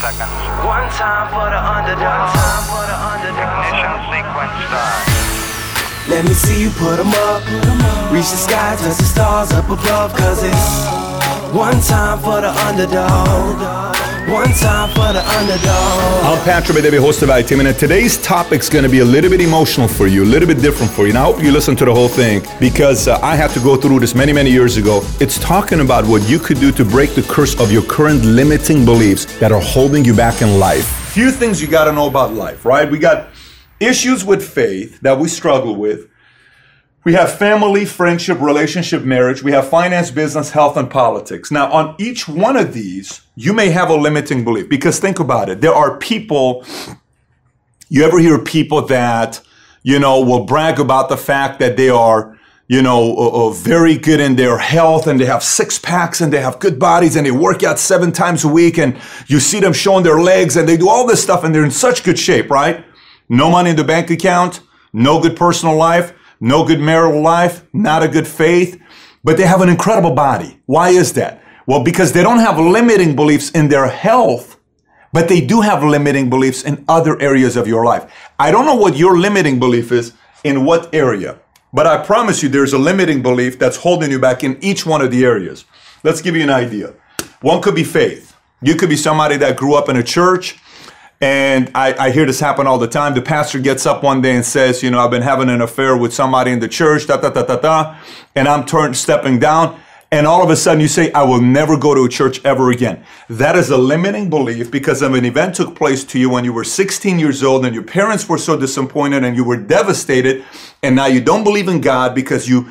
seconds. One time for the underdog. One time for the underdog. Ignition sequence start. Let me see you put 'em up. Reach the sky, touch the stars up above. Cause it's one time for the underdog. One time for the underdog. I'm Patrick Bet-David, host of IT and Today's topic's going to be a little bit emotional for you, a little bit different for you. And I hope you listen to the whole thing because uh, I had to go through this many, many years ago. It's talking about what you could do to break the curse of your current limiting beliefs that are holding you back in life. Few things you got to know about life, right? We got issues with faith that we struggle with. We have family, friendship, relationship, marriage. We have finance, business, health, and politics. Now, on each one of these, you may have a limiting belief because think about it. There are people, you ever hear people that, you know, will brag about the fact that they are, you know, uh, uh, very good in their health and they have six packs and they have good bodies and they work out seven times a week and you see them showing their legs and they do all this stuff and they're in such good shape, right? No money in the bank account, no good personal life no good marital life, not a good faith, but they have an incredible body. Why is that? Well, because they don't have limiting beliefs in their health, but they do have limiting beliefs in other areas of your life. I don't know what your limiting belief is in what area, but I promise you there's a limiting belief that's holding you back in each one of the areas. Let's give you an idea. One could be faith. You could be somebody that grew up in a church and I, I, hear this happen all the time. The pastor gets up one day and says, you know, I've been having an affair with somebody in the church, da da da da da, and I'm turned stepping down. And all of a sudden you say, I will never go to a church ever again. That is a limiting belief because of an event took place to you when you were 16 years old and your parents were so disappointed and you were devastated. And now you don't believe in God because you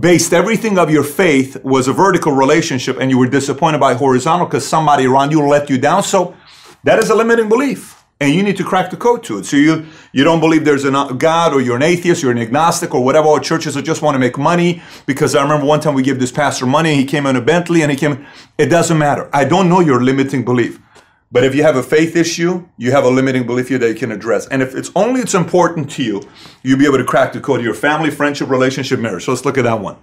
based everything of your faith was a vertical relationship and you were disappointed by horizontal because somebody around you let you down. So that is a limiting belief. And you need to crack the code to it. So you you don't believe there's a God or you're an atheist, you're an agnostic or whatever, or churches that just want to make money. Because I remember one time we gave this pastor money, he came in a Bentley and he came, it doesn't matter. I don't know your limiting belief. But if you have a faith issue, you have a limiting belief here that you can address. And if it's only it's important to you, you'll be able to crack the code of your family, friendship, relationship, marriage. So let's look at that one.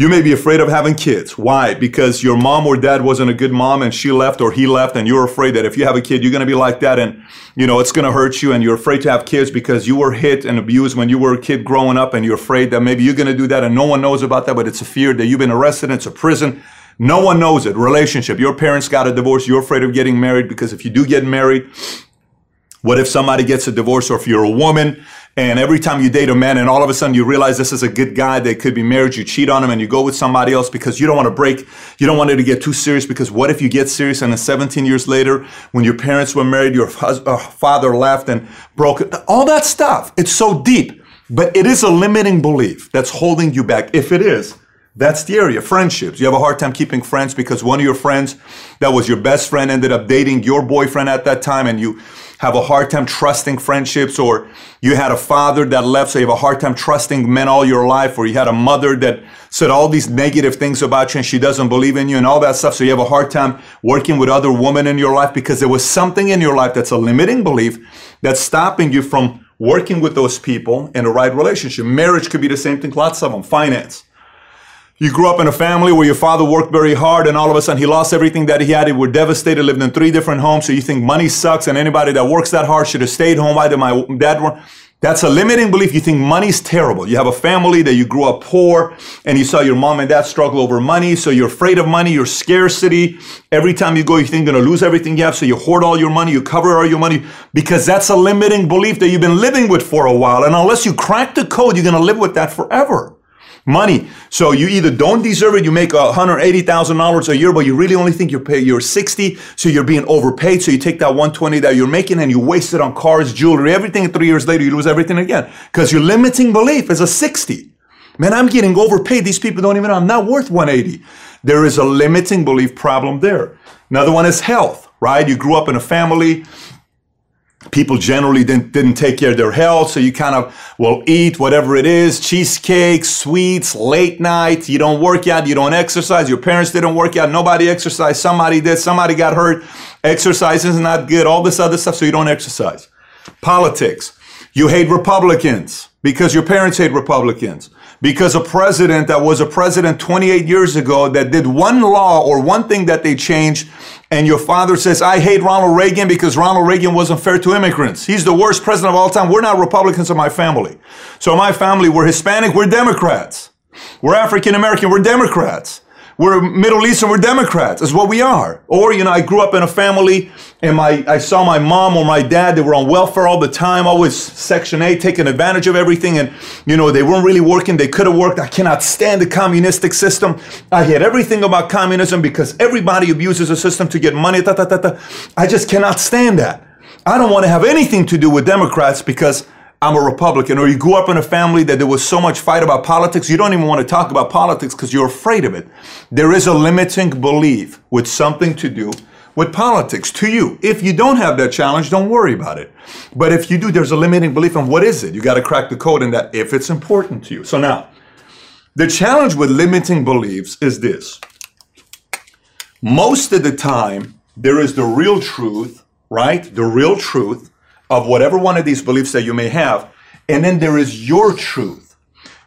You may be afraid of having kids. Why? Because your mom or dad wasn't a good mom and she left or he left and you're afraid that if you have a kid, you're going to be like that and, you know, it's going to hurt you and you're afraid to have kids because you were hit and abused when you were a kid growing up and you're afraid that maybe you're going to do that and no one knows about that, but it's a fear that you've been arrested, it's a prison. No one knows it. Relationship. Your parents got a divorce. You're afraid of getting married because if you do get married, what if somebody gets a divorce or if you're a woman and every time you date a man and all of a sudden you realize this is a good guy that could be married, you cheat on him and you go with somebody else because you don't want to break, you don't want it to get too serious because what if you get serious and then 17 years later when your parents were married, your uh, father left and broke all that stuff. It's so deep, but it is a limiting belief that's holding you back. If it is, that's the area. Friendships. You have a hard time keeping friends because one of your friends that was your best friend ended up dating your boyfriend at that time and you have a hard time trusting friendships or you had a father that left so you have a hard time trusting men all your life or you had a mother that said all these negative things about you and she doesn't believe in you and all that stuff so you have a hard time working with other women in your life because there was something in your life that's a limiting belief that's stopping you from working with those people in a right relationship marriage could be the same thing lots of them finance you grew up in a family where your father worked very hard and all of a sudden he lost everything that he had. He were devastated, lived in three different homes. So you think money sucks and anybody that works that hard should have stayed home. Either my dad worked. That's a limiting belief. You think money's terrible. You have a family that you grew up poor and you saw your mom and dad struggle over money. So you're afraid of money, your scarcity. Every time you go, you think you're going to lose everything you have. So you hoard all your money, you cover all your money because that's a limiting belief that you've been living with for a while. And unless you crack the code, you're going to live with that forever money. So you either don't deserve it, you make $180,000 a year, but you really only think you're pay, you're 60, so you're being overpaid. So you take that 120 that you're making and you waste it on cars, jewelry, everything. Three years later, you lose everything again because your limiting belief is a 60. Man, I'm getting overpaid. These people don't even know I'm not worth 180. There is a limiting belief problem there. Another one is health, right? You grew up in a family people generally didn't, didn't take care of their health so you kind of will eat whatever it is cheesecake sweets late night you don't work out you don't exercise your parents didn't work out nobody exercised somebody did somebody got hurt exercise is not good all this other stuff so you don't exercise. Politics. You hate republicans because your parents hate republicans. Because a president that was a president 28 years ago that did one law or one thing that they changed and your father says, I hate Ronald Reagan because Ronald Reagan wasn't fair to immigrants. He's the worst president of all time. We're not Republicans in my family. So my family, we're Hispanic, we're Democrats. We're African American, we're Democrats. We're Middle Eastern, we're Democrats, is what we are. Or, you know, I grew up in a family and my, I saw my mom or my dad, they were on welfare all the time, always Section 8, taking advantage of everything. And, you know, they weren't really working. They could have worked. I cannot stand the communistic system. I hate everything about communism because everybody abuses the system to get money. Da, da, da, da. I just cannot stand that. I don't want to have anything to do with Democrats because I'm a Republican, or you grew up in a family that there was so much fight about politics, you don't even want to talk about politics because you're afraid of it. There is a limiting belief with something to do with politics to you. If you don't have that challenge, don't worry about it. But if you do, there's a limiting belief, and what is it? You got to crack the code in that if it's important to you. So now, the challenge with limiting beliefs is this. Most of the time, there is the real truth, right? The real truth of whatever one of these beliefs that you may have. And then there is your truth.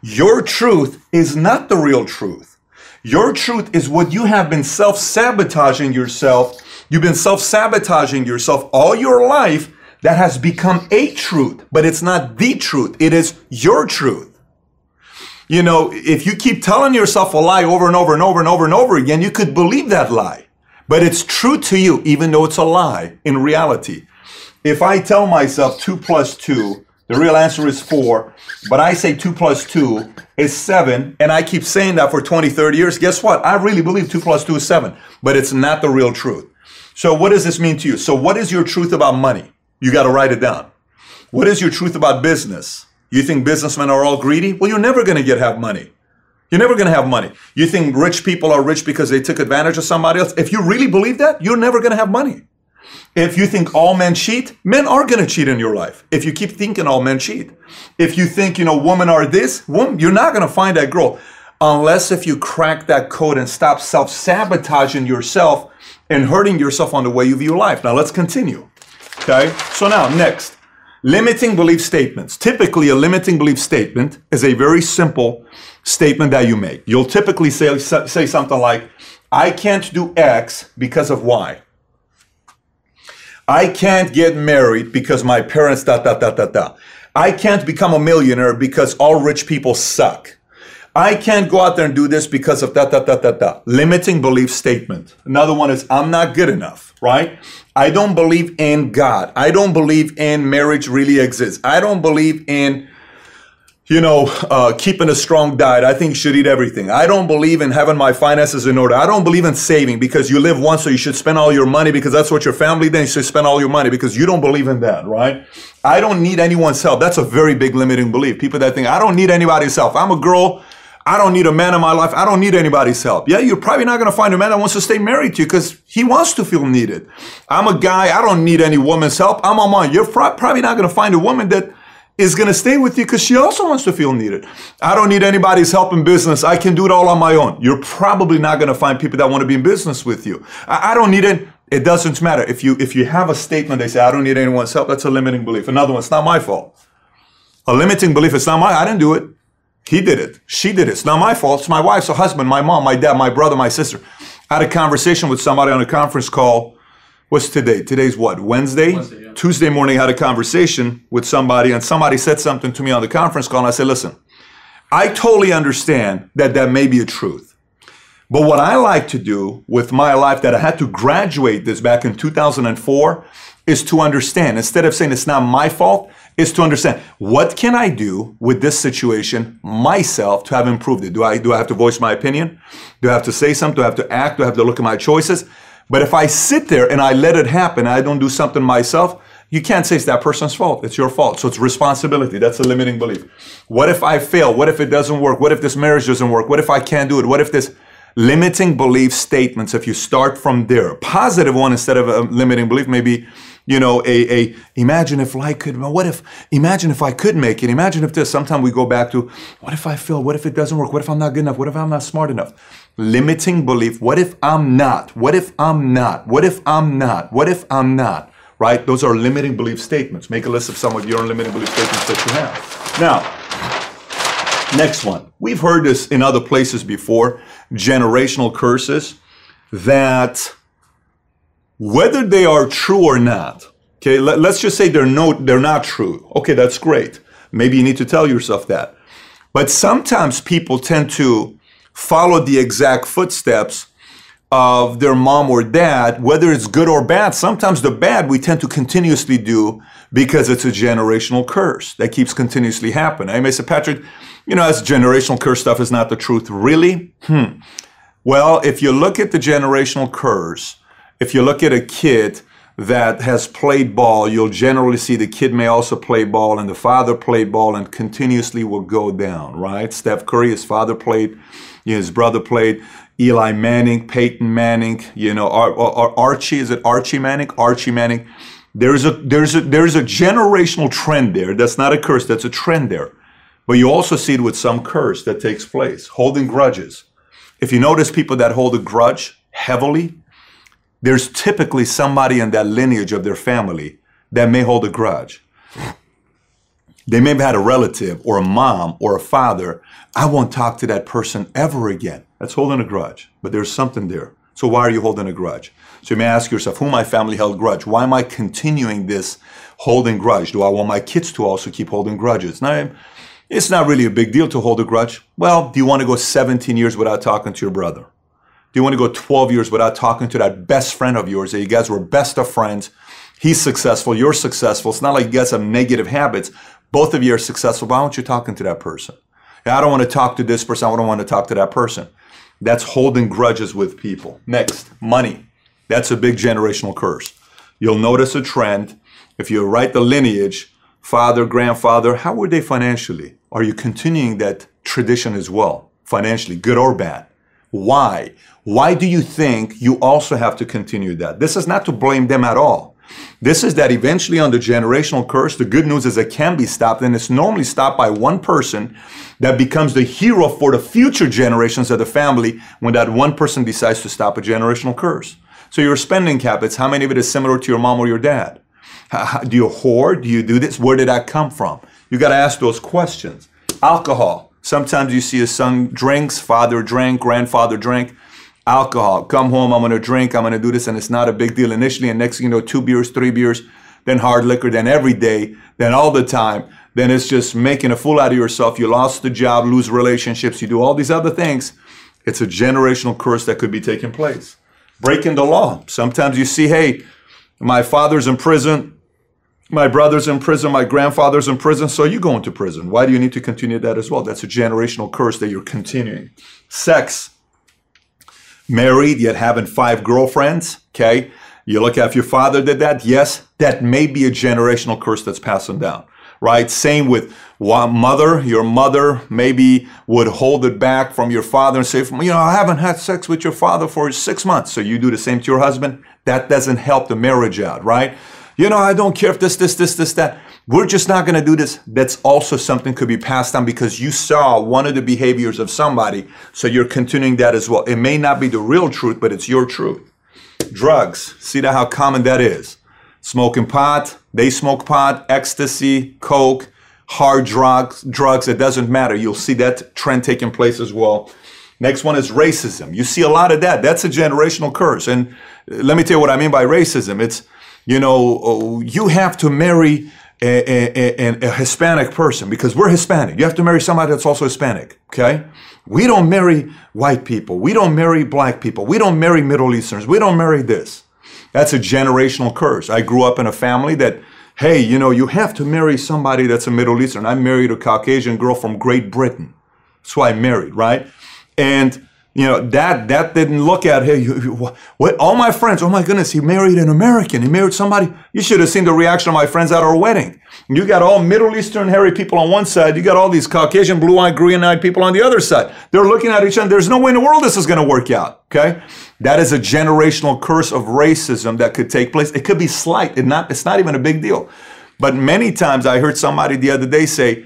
Your truth is not the real truth. Your truth is what you have been self sabotaging yourself. You've been self sabotaging yourself all your life that has become a truth, but it's not the truth. It is your truth. You know, if you keep telling yourself a lie over and over and over and over and over again, you could believe that lie. But it's true to you, even though it's a lie in reality. If I tell myself 2 plus 2, the real answer is 4, but I say 2 plus 2 is 7, and I keep saying that for 20, 30 years, guess what? I really believe 2 plus 2 is 7, but it's not the real truth. So, what does this mean to you? So, what is your truth about money? You got to write it down. What is your truth about business? You think businessmen are all greedy? Well, you're never going to get have money. You're never going to have money. You think rich people are rich because they took advantage of somebody else? If you really believe that, you're never going to have money. If you think all men cheat, men are going to cheat in your life. If you keep thinking all men cheat. If you think, you know, women are this, woman, you're not going to find that girl unless if you crack that code and stop self-sabotaging yourself and hurting yourself on the way you view life. Now let's continue. Okay? So now next, limiting belief statements. Typically a limiting belief statement is a very simple statement that you make. You'll typically say, say something like, I can't do X because of Y. I can't get married because my parents da da da da da. I can't become a millionaire because all rich people suck. I can't go out there and do this because of da da da da da. Limiting belief statement. Another one is I'm not good enough, right? I don't believe in God. I don't believe in marriage really exists. I don't believe in you know, uh, keeping a strong diet. I think you should eat everything. I don't believe in having my finances in order. I don't believe in saving because you live once, so you should spend all your money because that's what your family did. You should spend all your money because you don't believe in that, right? I don't need anyone's help. That's a very big limiting belief. People that think, I don't need anybody's help. I'm a girl. I don't need a man in my life. I don't need anybody's help. Yeah, you're probably not going to find a man that wants to stay married to you because he wants to feel needed. I'm a guy. I don't need any woman's help. I'm on mine. You're probably not going to find a woman that is going to stay with you because she also wants to feel needed. I don't need anybody's help in business. I can do it all on my own. You're probably not going to find people that want to be in business with you. I, I don't need it. It doesn't matter. If you if you have a statement, they say, I don't need anyone's help, that's a limiting belief. Another one, it's not my fault. A limiting belief, it's not my, I didn't do it. He did it. She did it. It's not my fault. It's my wife's, her husband, my mom, my dad, my brother, my sister. I had a conversation with somebody on a conference call what's today? Today's what? Wednesday? Wednesday yeah. Tuesday morning, I had a conversation with somebody, and somebody said something to me on the conference call, and I said, listen, I totally understand that that may be a truth. But what I like to do with my life, that I had to graduate this back in 2004, is to understand, instead of saying it's not my fault, is to understand what can I do with this situation myself to have improved it? Do I do I have to voice my opinion? Do I have to say something? Do I have to act? Do I have to look at my choices? But if I sit there and I let it happen, I don't do something myself, you can't say it's that person's fault. It's your fault. So it's responsibility. That's a limiting belief. What if I fail? What if it doesn't work? What if this marriage doesn't work? What if I can't do it? What if this limiting belief statements, if you start from there, positive one instead of a limiting belief, maybe, you know, a, a imagine if I could, what if, imagine if I could make it, imagine if this, sometimes we go back to, what if I fail? What if it doesn't work? What if I'm not good enough? What if I'm not smart enough? limiting belief. What if I'm not? What if I'm not? What if I'm not? What if I'm not? Right? Those are limiting belief statements. Make a list of some of your limiting belief statements that you have. Now, next one. We've heard this in other places before generational curses that whether they are true or not. Okay, let, us just say they're no, they're not true. Okay, that's great. Maybe you need to tell yourself that. But sometimes people tend to follow the exact footsteps of their mom or dad, whether it's good or bad. Sometimes the bad we tend to continuously do because it's a generational curse that keeps continuously happening. I may say, Patrick, you know, as generational curse stuff is not the truth. Really? Hmm. Well, if you look at the generational curse, if you look at a kid that has played ball, you'll generally see the kid may also play ball and the father played ball and continuously will go down, right? Steph Curry, his father played, his brother played. Eli Manning, Peyton Manning, you know, Ar- Ar- Archie, is it Archie Manning? Archie Manning. There's a there's a there's a generational trend there. That's not a curse, that's a trend there. But you also see it with some curse that takes place, holding grudges. If you notice people that hold a grudge heavily, there's typically somebody in that lineage of their family that may hold a grudge. They may have had a relative or a mom or a father. I won't talk to that person ever again. That's holding a grudge, but there's something there. So why are you holding a grudge? So you may ask yourself, who my family held grudge? Why am I continuing this holding grudge? Do I want my kids to also keep holding grudges? Now, it's not really a big deal to hold a grudge. Well, do you want to go 17 years without talking to your brother? Do you want to go 12 years without talking to that best friend of yours that you guys were best of friends? He's successful, you're successful. It's not like you guys have negative habits. Both of you are successful. Why aren't you talking to that person? I don't want to talk to this person. I don't want to talk to that person. That's holding grudges with people. Next, money. That's a big generational curse. You'll notice a trend. If you write the lineage, father, grandfather, how were they financially? Are you continuing that tradition as well, financially, good or bad? Why? Why do you think you also have to continue that? This is not to blame them at all. This is that eventually on the generational curse, the good news is it can be stopped, and it's normally stopped by one person that becomes the hero for the future generations of the family when that one person decides to stop a generational curse. So your spending habits, how many of it is similar to your mom or your dad? How, do you hoard? Do you do this? Where did that come from? You got to ask those questions. Alcohol. Sometimes you see a son drinks, father drank, grandfather drank. Alcohol. Come home, I'm gonna drink, I'm gonna do this, and it's not a big deal initially. And next, thing you know, two beers, three beers, then hard liquor, then every day, then all the time. Then it's just making a fool out of yourself. You lost the job, lose relationships, you do all these other things. It's a generational curse that could be taking place. Breaking the law. Sometimes you see, hey, my father's in prison, my brother's in prison, my grandfather's in prison, so you go into prison. Why do you need to continue that as well? That's a generational curse that you're continuing. Sex, married yet having five girlfriends, okay? You look at if your father did that, yes, that may be a generational curse that's passing down, right? Same with mother. Your mother maybe would hold it back from your father and say, you know, I haven't had sex with your father for six months. So you do the same to your husband. That doesn't help the marriage out, right? you know, I don't care if this, this, this, this, that. We're just not going to do this. That's also something could be passed on because you saw one of the behaviors of somebody. So you're continuing that as well. It may not be the real truth, but it's your truth. Drugs. See that how common that is. Smoking pot. They smoke pot, ecstasy, coke, hard drugs, drugs. It doesn't matter. You'll see that trend taking place as well. Next one is racism. You see a lot of that. That's a generational curse. And let me tell you what I mean by racism. It's you know, oh, you have to marry a, a, a, Hispanic person because we're Hispanic. You have to marry somebody that's also Hispanic, okay? We don't marry white people. We don't marry black people. We don't marry Middle Easterns. We don't marry this. That's a generational curse. I grew up in a family that, hey, you know, you have to marry somebody that's a Middle Eastern. I married a Caucasian girl from Great Britain. That's I married, right? And you know that that didn't look at hey what all my friends oh my goodness he married an american he married somebody. You should have seen the reaction of my friends at our wedding. You got all middle eastern hairy people on one side you got all these caucasian blue-eyed green-eyed people on the other side. They're looking at each other there's no way in the world this is going to work out okay? That is a generational curse of racism that could take place. It could be slight it not it's not even a big deal. But many times i heard somebody the other day say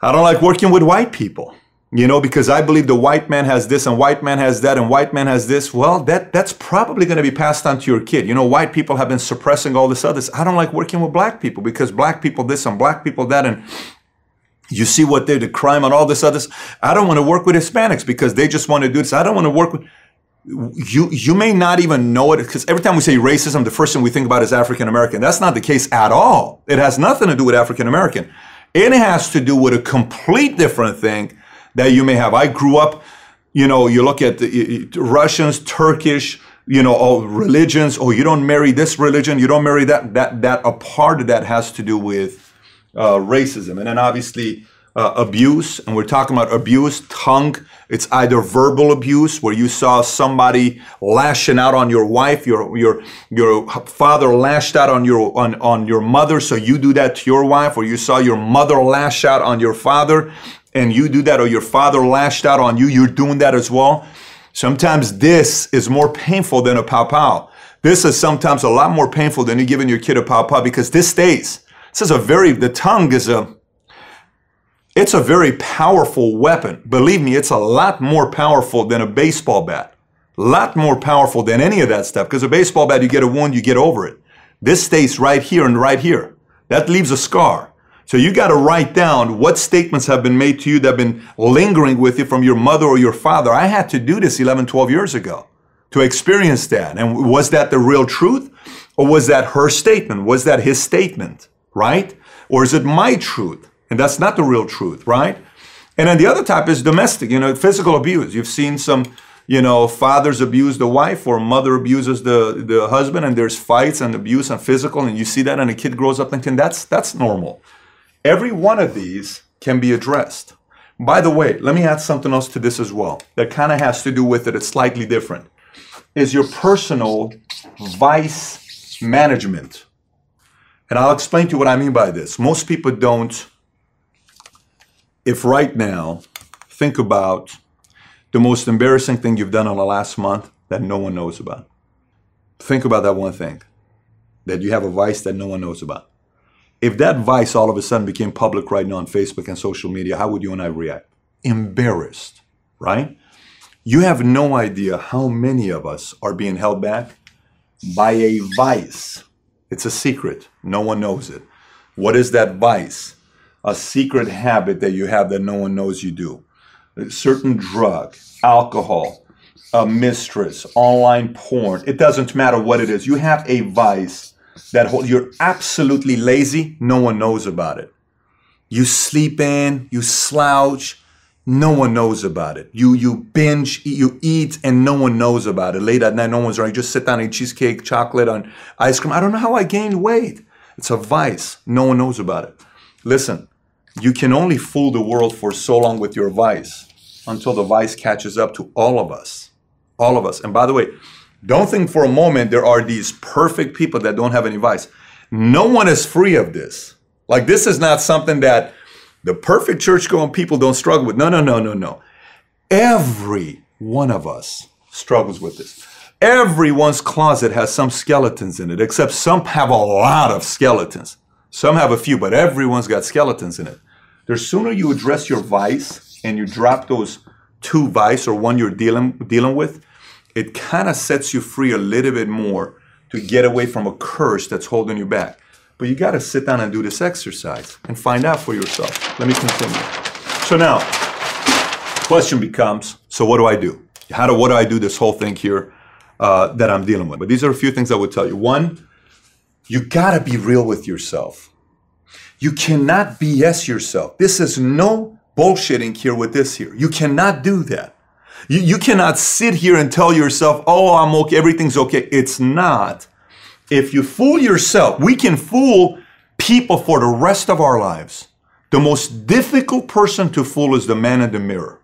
i don't like working with white people you know, because I believe the white man has this and white man has that and white man has this. Well, that that's probably going to be passed on to your kid. You know, white people have been suppressing all this other. I don't like working with black people because black people this and black people that and you see what they're the crime and all this other. I don't want to work with Hispanics because they just want to do this. I don't want to work with you you may not even know it because every time we say racism, the first thing we think about is African American. That's not the case at all. It has nothing to do with African American. It has to do with a complete different thing that you may have. I grew up, you know, you look at the, Russians, Turkish, you know, all religions. Oh, you don't marry this religion, you don't marry that. That that a part of that has to do with uh, racism, and then obviously uh, abuse, and we're talking about abuse, tongue. It's either verbal abuse, where you saw somebody lashing out on your wife, your your your father lashed out on your on, on your mother, so you do that to your wife, or you saw your mother lash out on your father, and you do that, or your father lashed out on you, you're doing that as well. Sometimes this is more painful than a pow pow. This is sometimes a lot more painful than you giving your kid a pow pow because this stays. This is a very the tongue is a it's a very powerful weapon. Believe me, it's a lot more powerful than a baseball bat. A lot more powerful than any of that stuff. Because a baseball bat, you get a wound, you get over it. This stays right here and right here. That leaves a scar. So you got to write down what statements have been made to you that have been lingering with you from your mother or your father. I had to do this 11, 12 years ago to experience that. And was that the real truth? Or was that her statement? Was that his statement? Right? Or is it my truth? And that's not the real truth, right? And then the other type is domestic, you know, physical abuse. You've seen some, you know, fathers abuse the wife or mother abuses the, the husband and there's fights and abuse and physical and you see that and a kid grows up thinking that's that's normal. Every one of these can be addressed. By the way, let me add something else to this as well that kind of has to do with it. It's slightly different. Is your personal vice management. And I'll explain to you what I mean by this. Most people don't if right now, think about the most embarrassing thing you've done in the last month that no one knows about. Think about that one thing that you have a vice that no one knows about. If that vice all of a sudden became public right now on Facebook and social media, how would you and I react? Embarrassed, right? You have no idea how many of us are being held back by a vice. It's a secret. No one knows it. What is that vice? a secret habit that you have that no one knows you do. A certain drug, alcohol, a mistress, online porn. It doesn't matter what it is. You have a vice that hold, you're absolutely lazy. No one knows about it. You sleep in, you slouch. No one knows about it. You you binge, you eat, and no one knows about it. Late at night, no one's around. You just sit down and eat cheesecake, chocolate, on ice cream. I don't know how I gained weight. It's a vice. No one knows about it. Listen, you can only fool the world for so long with your vice until the vice catches up to all of us. All of us. And by the way, don't think for a moment there are these perfect people that don't have any vice. No one is free of this. Like, this is not something that the perfect church going people don't struggle with. No, no, no, no, no. Every one of us struggles with this. Everyone's closet has some skeletons in it, except some have a lot of skeletons. Some have a few, but everyone's got skeletons in it. The sooner you address your vice and you drop those two vice or one you're dealing dealing with, it kind of sets you free a little bit more to get away from a curse that's holding you back. But you got to sit down and do this exercise and find out for yourself. Let me continue. So now, question becomes: So what do I do? How do what do I do this whole thing here uh, that I'm dealing with? But these are a few things I would tell you. One you gotta be real with yourself. You cannot BS yourself. This is no bullshitting here with this here. You cannot do that. You, you cannot sit here and tell yourself, oh, I'm okay, everything's okay. It's not. If you fool yourself, we can fool people for the rest of our lives. The most difficult person to fool is the man in the mirror.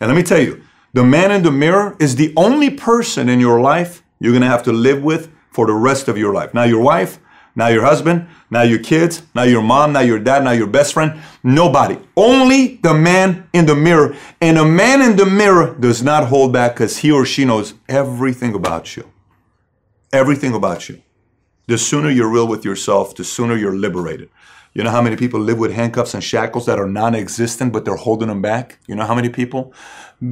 And let me tell you, the man in the mirror is the only person in your life you're gonna have to live with for the rest of your life. Now, your wife, now your husband, now your kids, now your mom, now your dad, now your best friend. Nobody. Only the man in the mirror. And a man in the mirror does not hold back because he or she knows everything about you. Everything about you. The sooner you're real with yourself, the sooner you're liberated. You know how many people live with handcuffs and shackles that are non existent, but they're holding them back? You know how many people?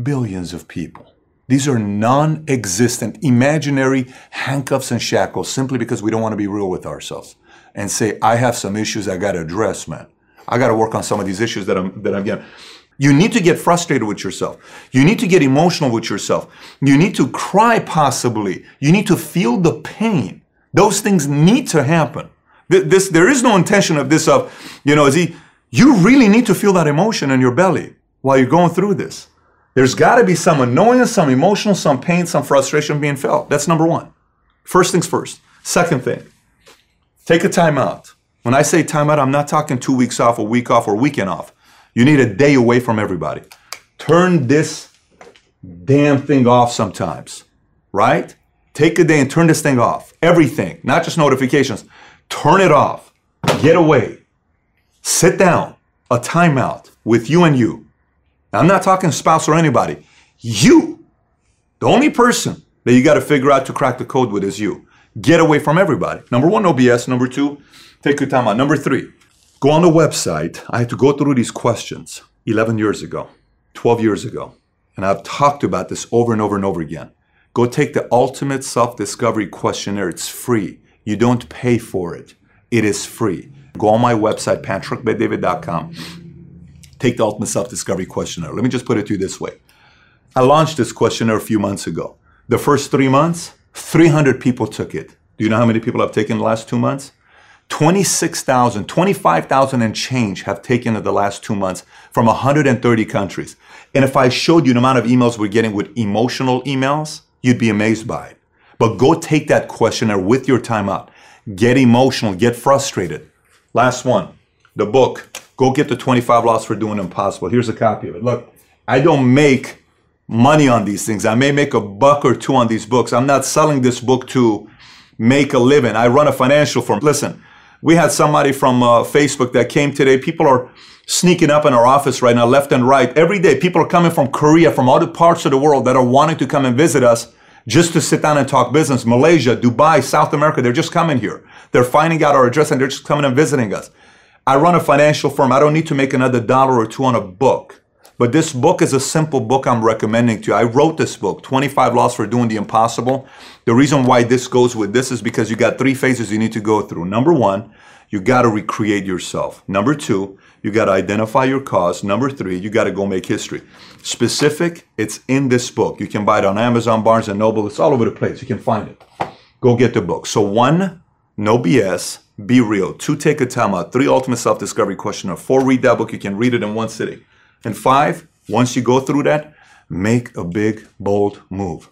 Billions of people. These are non existent, imaginary handcuffs and shackles simply because we don't want to be real with ourselves and say, I have some issues I got to address, man. I got to work on some of these issues that I'm, that I'm getting. You need to get frustrated with yourself. You need to get emotional with yourself. You need to cry possibly. You need to feel the pain. Those things need to happen. This, there is no intention of this of, you know, he, you really need to feel that emotion in your belly while you're going through this. There's got to be some annoyance, some emotional, some pain, some frustration being felt. That's number one. First things first. Second thing, take a time out. When I say time out, I'm not talking two weeks off, a week off, or weekend off. You need a day away from everybody. Turn this damn thing off sometimes, right? Take a day and turn this thing off. Everything, not just notifications. Turn it off. Get away. Sit down. A timeout with you and you. I'm not talking spouse or anybody. You. The only person that you got to figure out to crack the code with is you. Get away from everybody. Number one, no BS. Number two, take your time out. Number three, go on the website. I had to go through these questions 11 years ago, 12 years ago. And I've talked about this over and over and over again. Go take the ultimate self discovery questionnaire. It's free. You don't pay for it, it is free. Go on my website, patrickbetdavid.com take the ultimate self-discovery questionnaire. Let me just put it to you this way. I launched this questionnaire a few months ago. The first three months, 300 people took it. Do you know how many people have taken the last two months? 26,000, 25,000 and change have taken it the last two months from 130 countries. And if I showed you the amount of emails we're getting with emotional emails, you'd be amazed by it. But go take that questionnaire with your time out. Get emotional, get frustrated. Last one, the book, Go get the 25 laws for doing impossible. Here's a copy of it. Look, I don't make money on these things. I may make a buck or two on these books. I'm not selling this book to make a living. I run a financial firm. Listen, we had somebody from uh, Facebook that came today. People are sneaking up in our office right now, left and right. Every day, people are coming from Korea, from other parts of the world that are wanting to come and visit us just to sit down and talk business. Malaysia, Dubai, South America, they're just coming here. They're finding out our address and they're just coming and visiting us. I run a financial firm. I don't need to make another dollar or two on a book. But this book is a simple book I'm recommending to you. I wrote this book, 25 Laws for Doing the Impossible. The reason why this goes with this is because you got three phases you need to go through. Number one, you got to recreate yourself. Number two, you got to identify your cause. Number three, you got to go make history. Specific, it's in this book. You can buy it on Amazon, Barnes and Noble. It's all over the place. You can find it. Go get the book. So one, no BS be real. Two, take a time out. Three, ultimate self discovery questionnaire. Four, read that book. You can read it in one sitting. And five, once you go through that, make a big, bold move.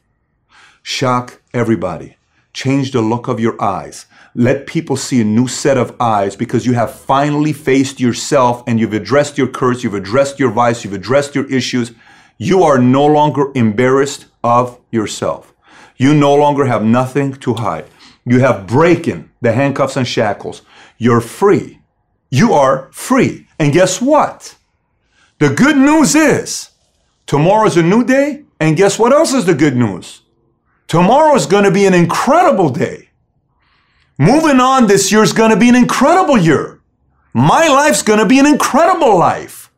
Shock everybody. Change the look of your eyes. Let people see a new set of eyes because you have finally faced yourself and you've addressed your curse, you've addressed your vice, you've addressed your issues. You are no longer embarrassed of yourself. You no longer have nothing to hide. You have broken the handcuffs and shackles. You're free. You are free. And guess what? The good news is tomorrow is a new day. And guess what else is the good news? Tomorrow is going to be an incredible day. Moving on this year is going to be an incredible year. My life's going to be an incredible life.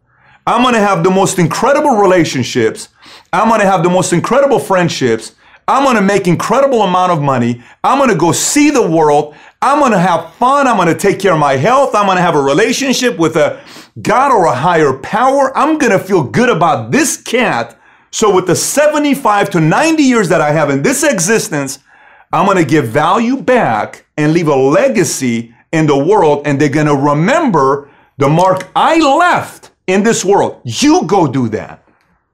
I'm going to have the most incredible relationships. I'm going to have the most incredible friendships. I'm going to make incredible amount of money. I'm going to go see the world. I'm going to have fun. I'm going to take care of my health. I'm going to have a relationship with a God or a higher power. I'm going to feel good about this cat. So with the 75 to 90 years that I have in this existence, I'm going to give value back and leave a legacy in the world. And they're going to remember the mark I left in this world. You go do that.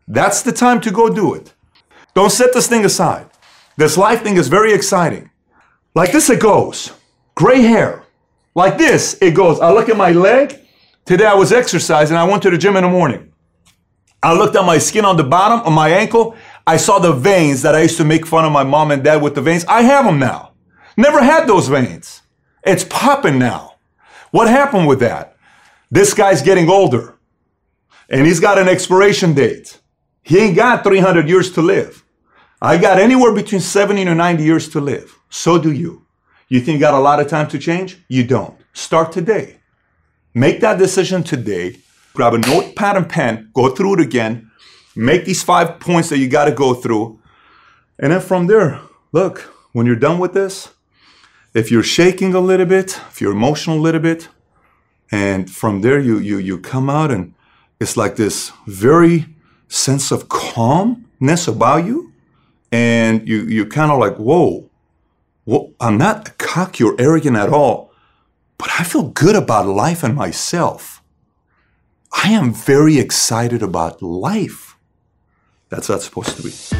That's the time to go do it. Don't set this thing aside. This life thing is very exciting. Like this, it goes. Gray hair. Like this, it goes. I look at my leg. Today I was exercising. I went to the gym in the morning. I looked at my skin on the bottom of my ankle. I saw the veins that I used to make fun of my mom and dad with the veins. I have them now. Never had those veins. It's popping now. What happened with that? This guy's getting older and he's got an expiration date. He ain't got 300 years to live. I got anywhere between 70 to 90 years to live. So do you. You think you got a lot of time to change? You don't. Start today. Make that decision today. Grab a notepad and pen, go through it again, make these five points that you got to go through. And then from there, look, when you're done with this, if you're shaking a little bit, if you're emotional a little bit, and from there you you you come out and it's like this very sense of calmness about you. And you, you kind of like, whoa, whoa, I'm not cocky or arrogant at all, but I feel good about life and myself. I am very excited about life. That's it's supposed to be.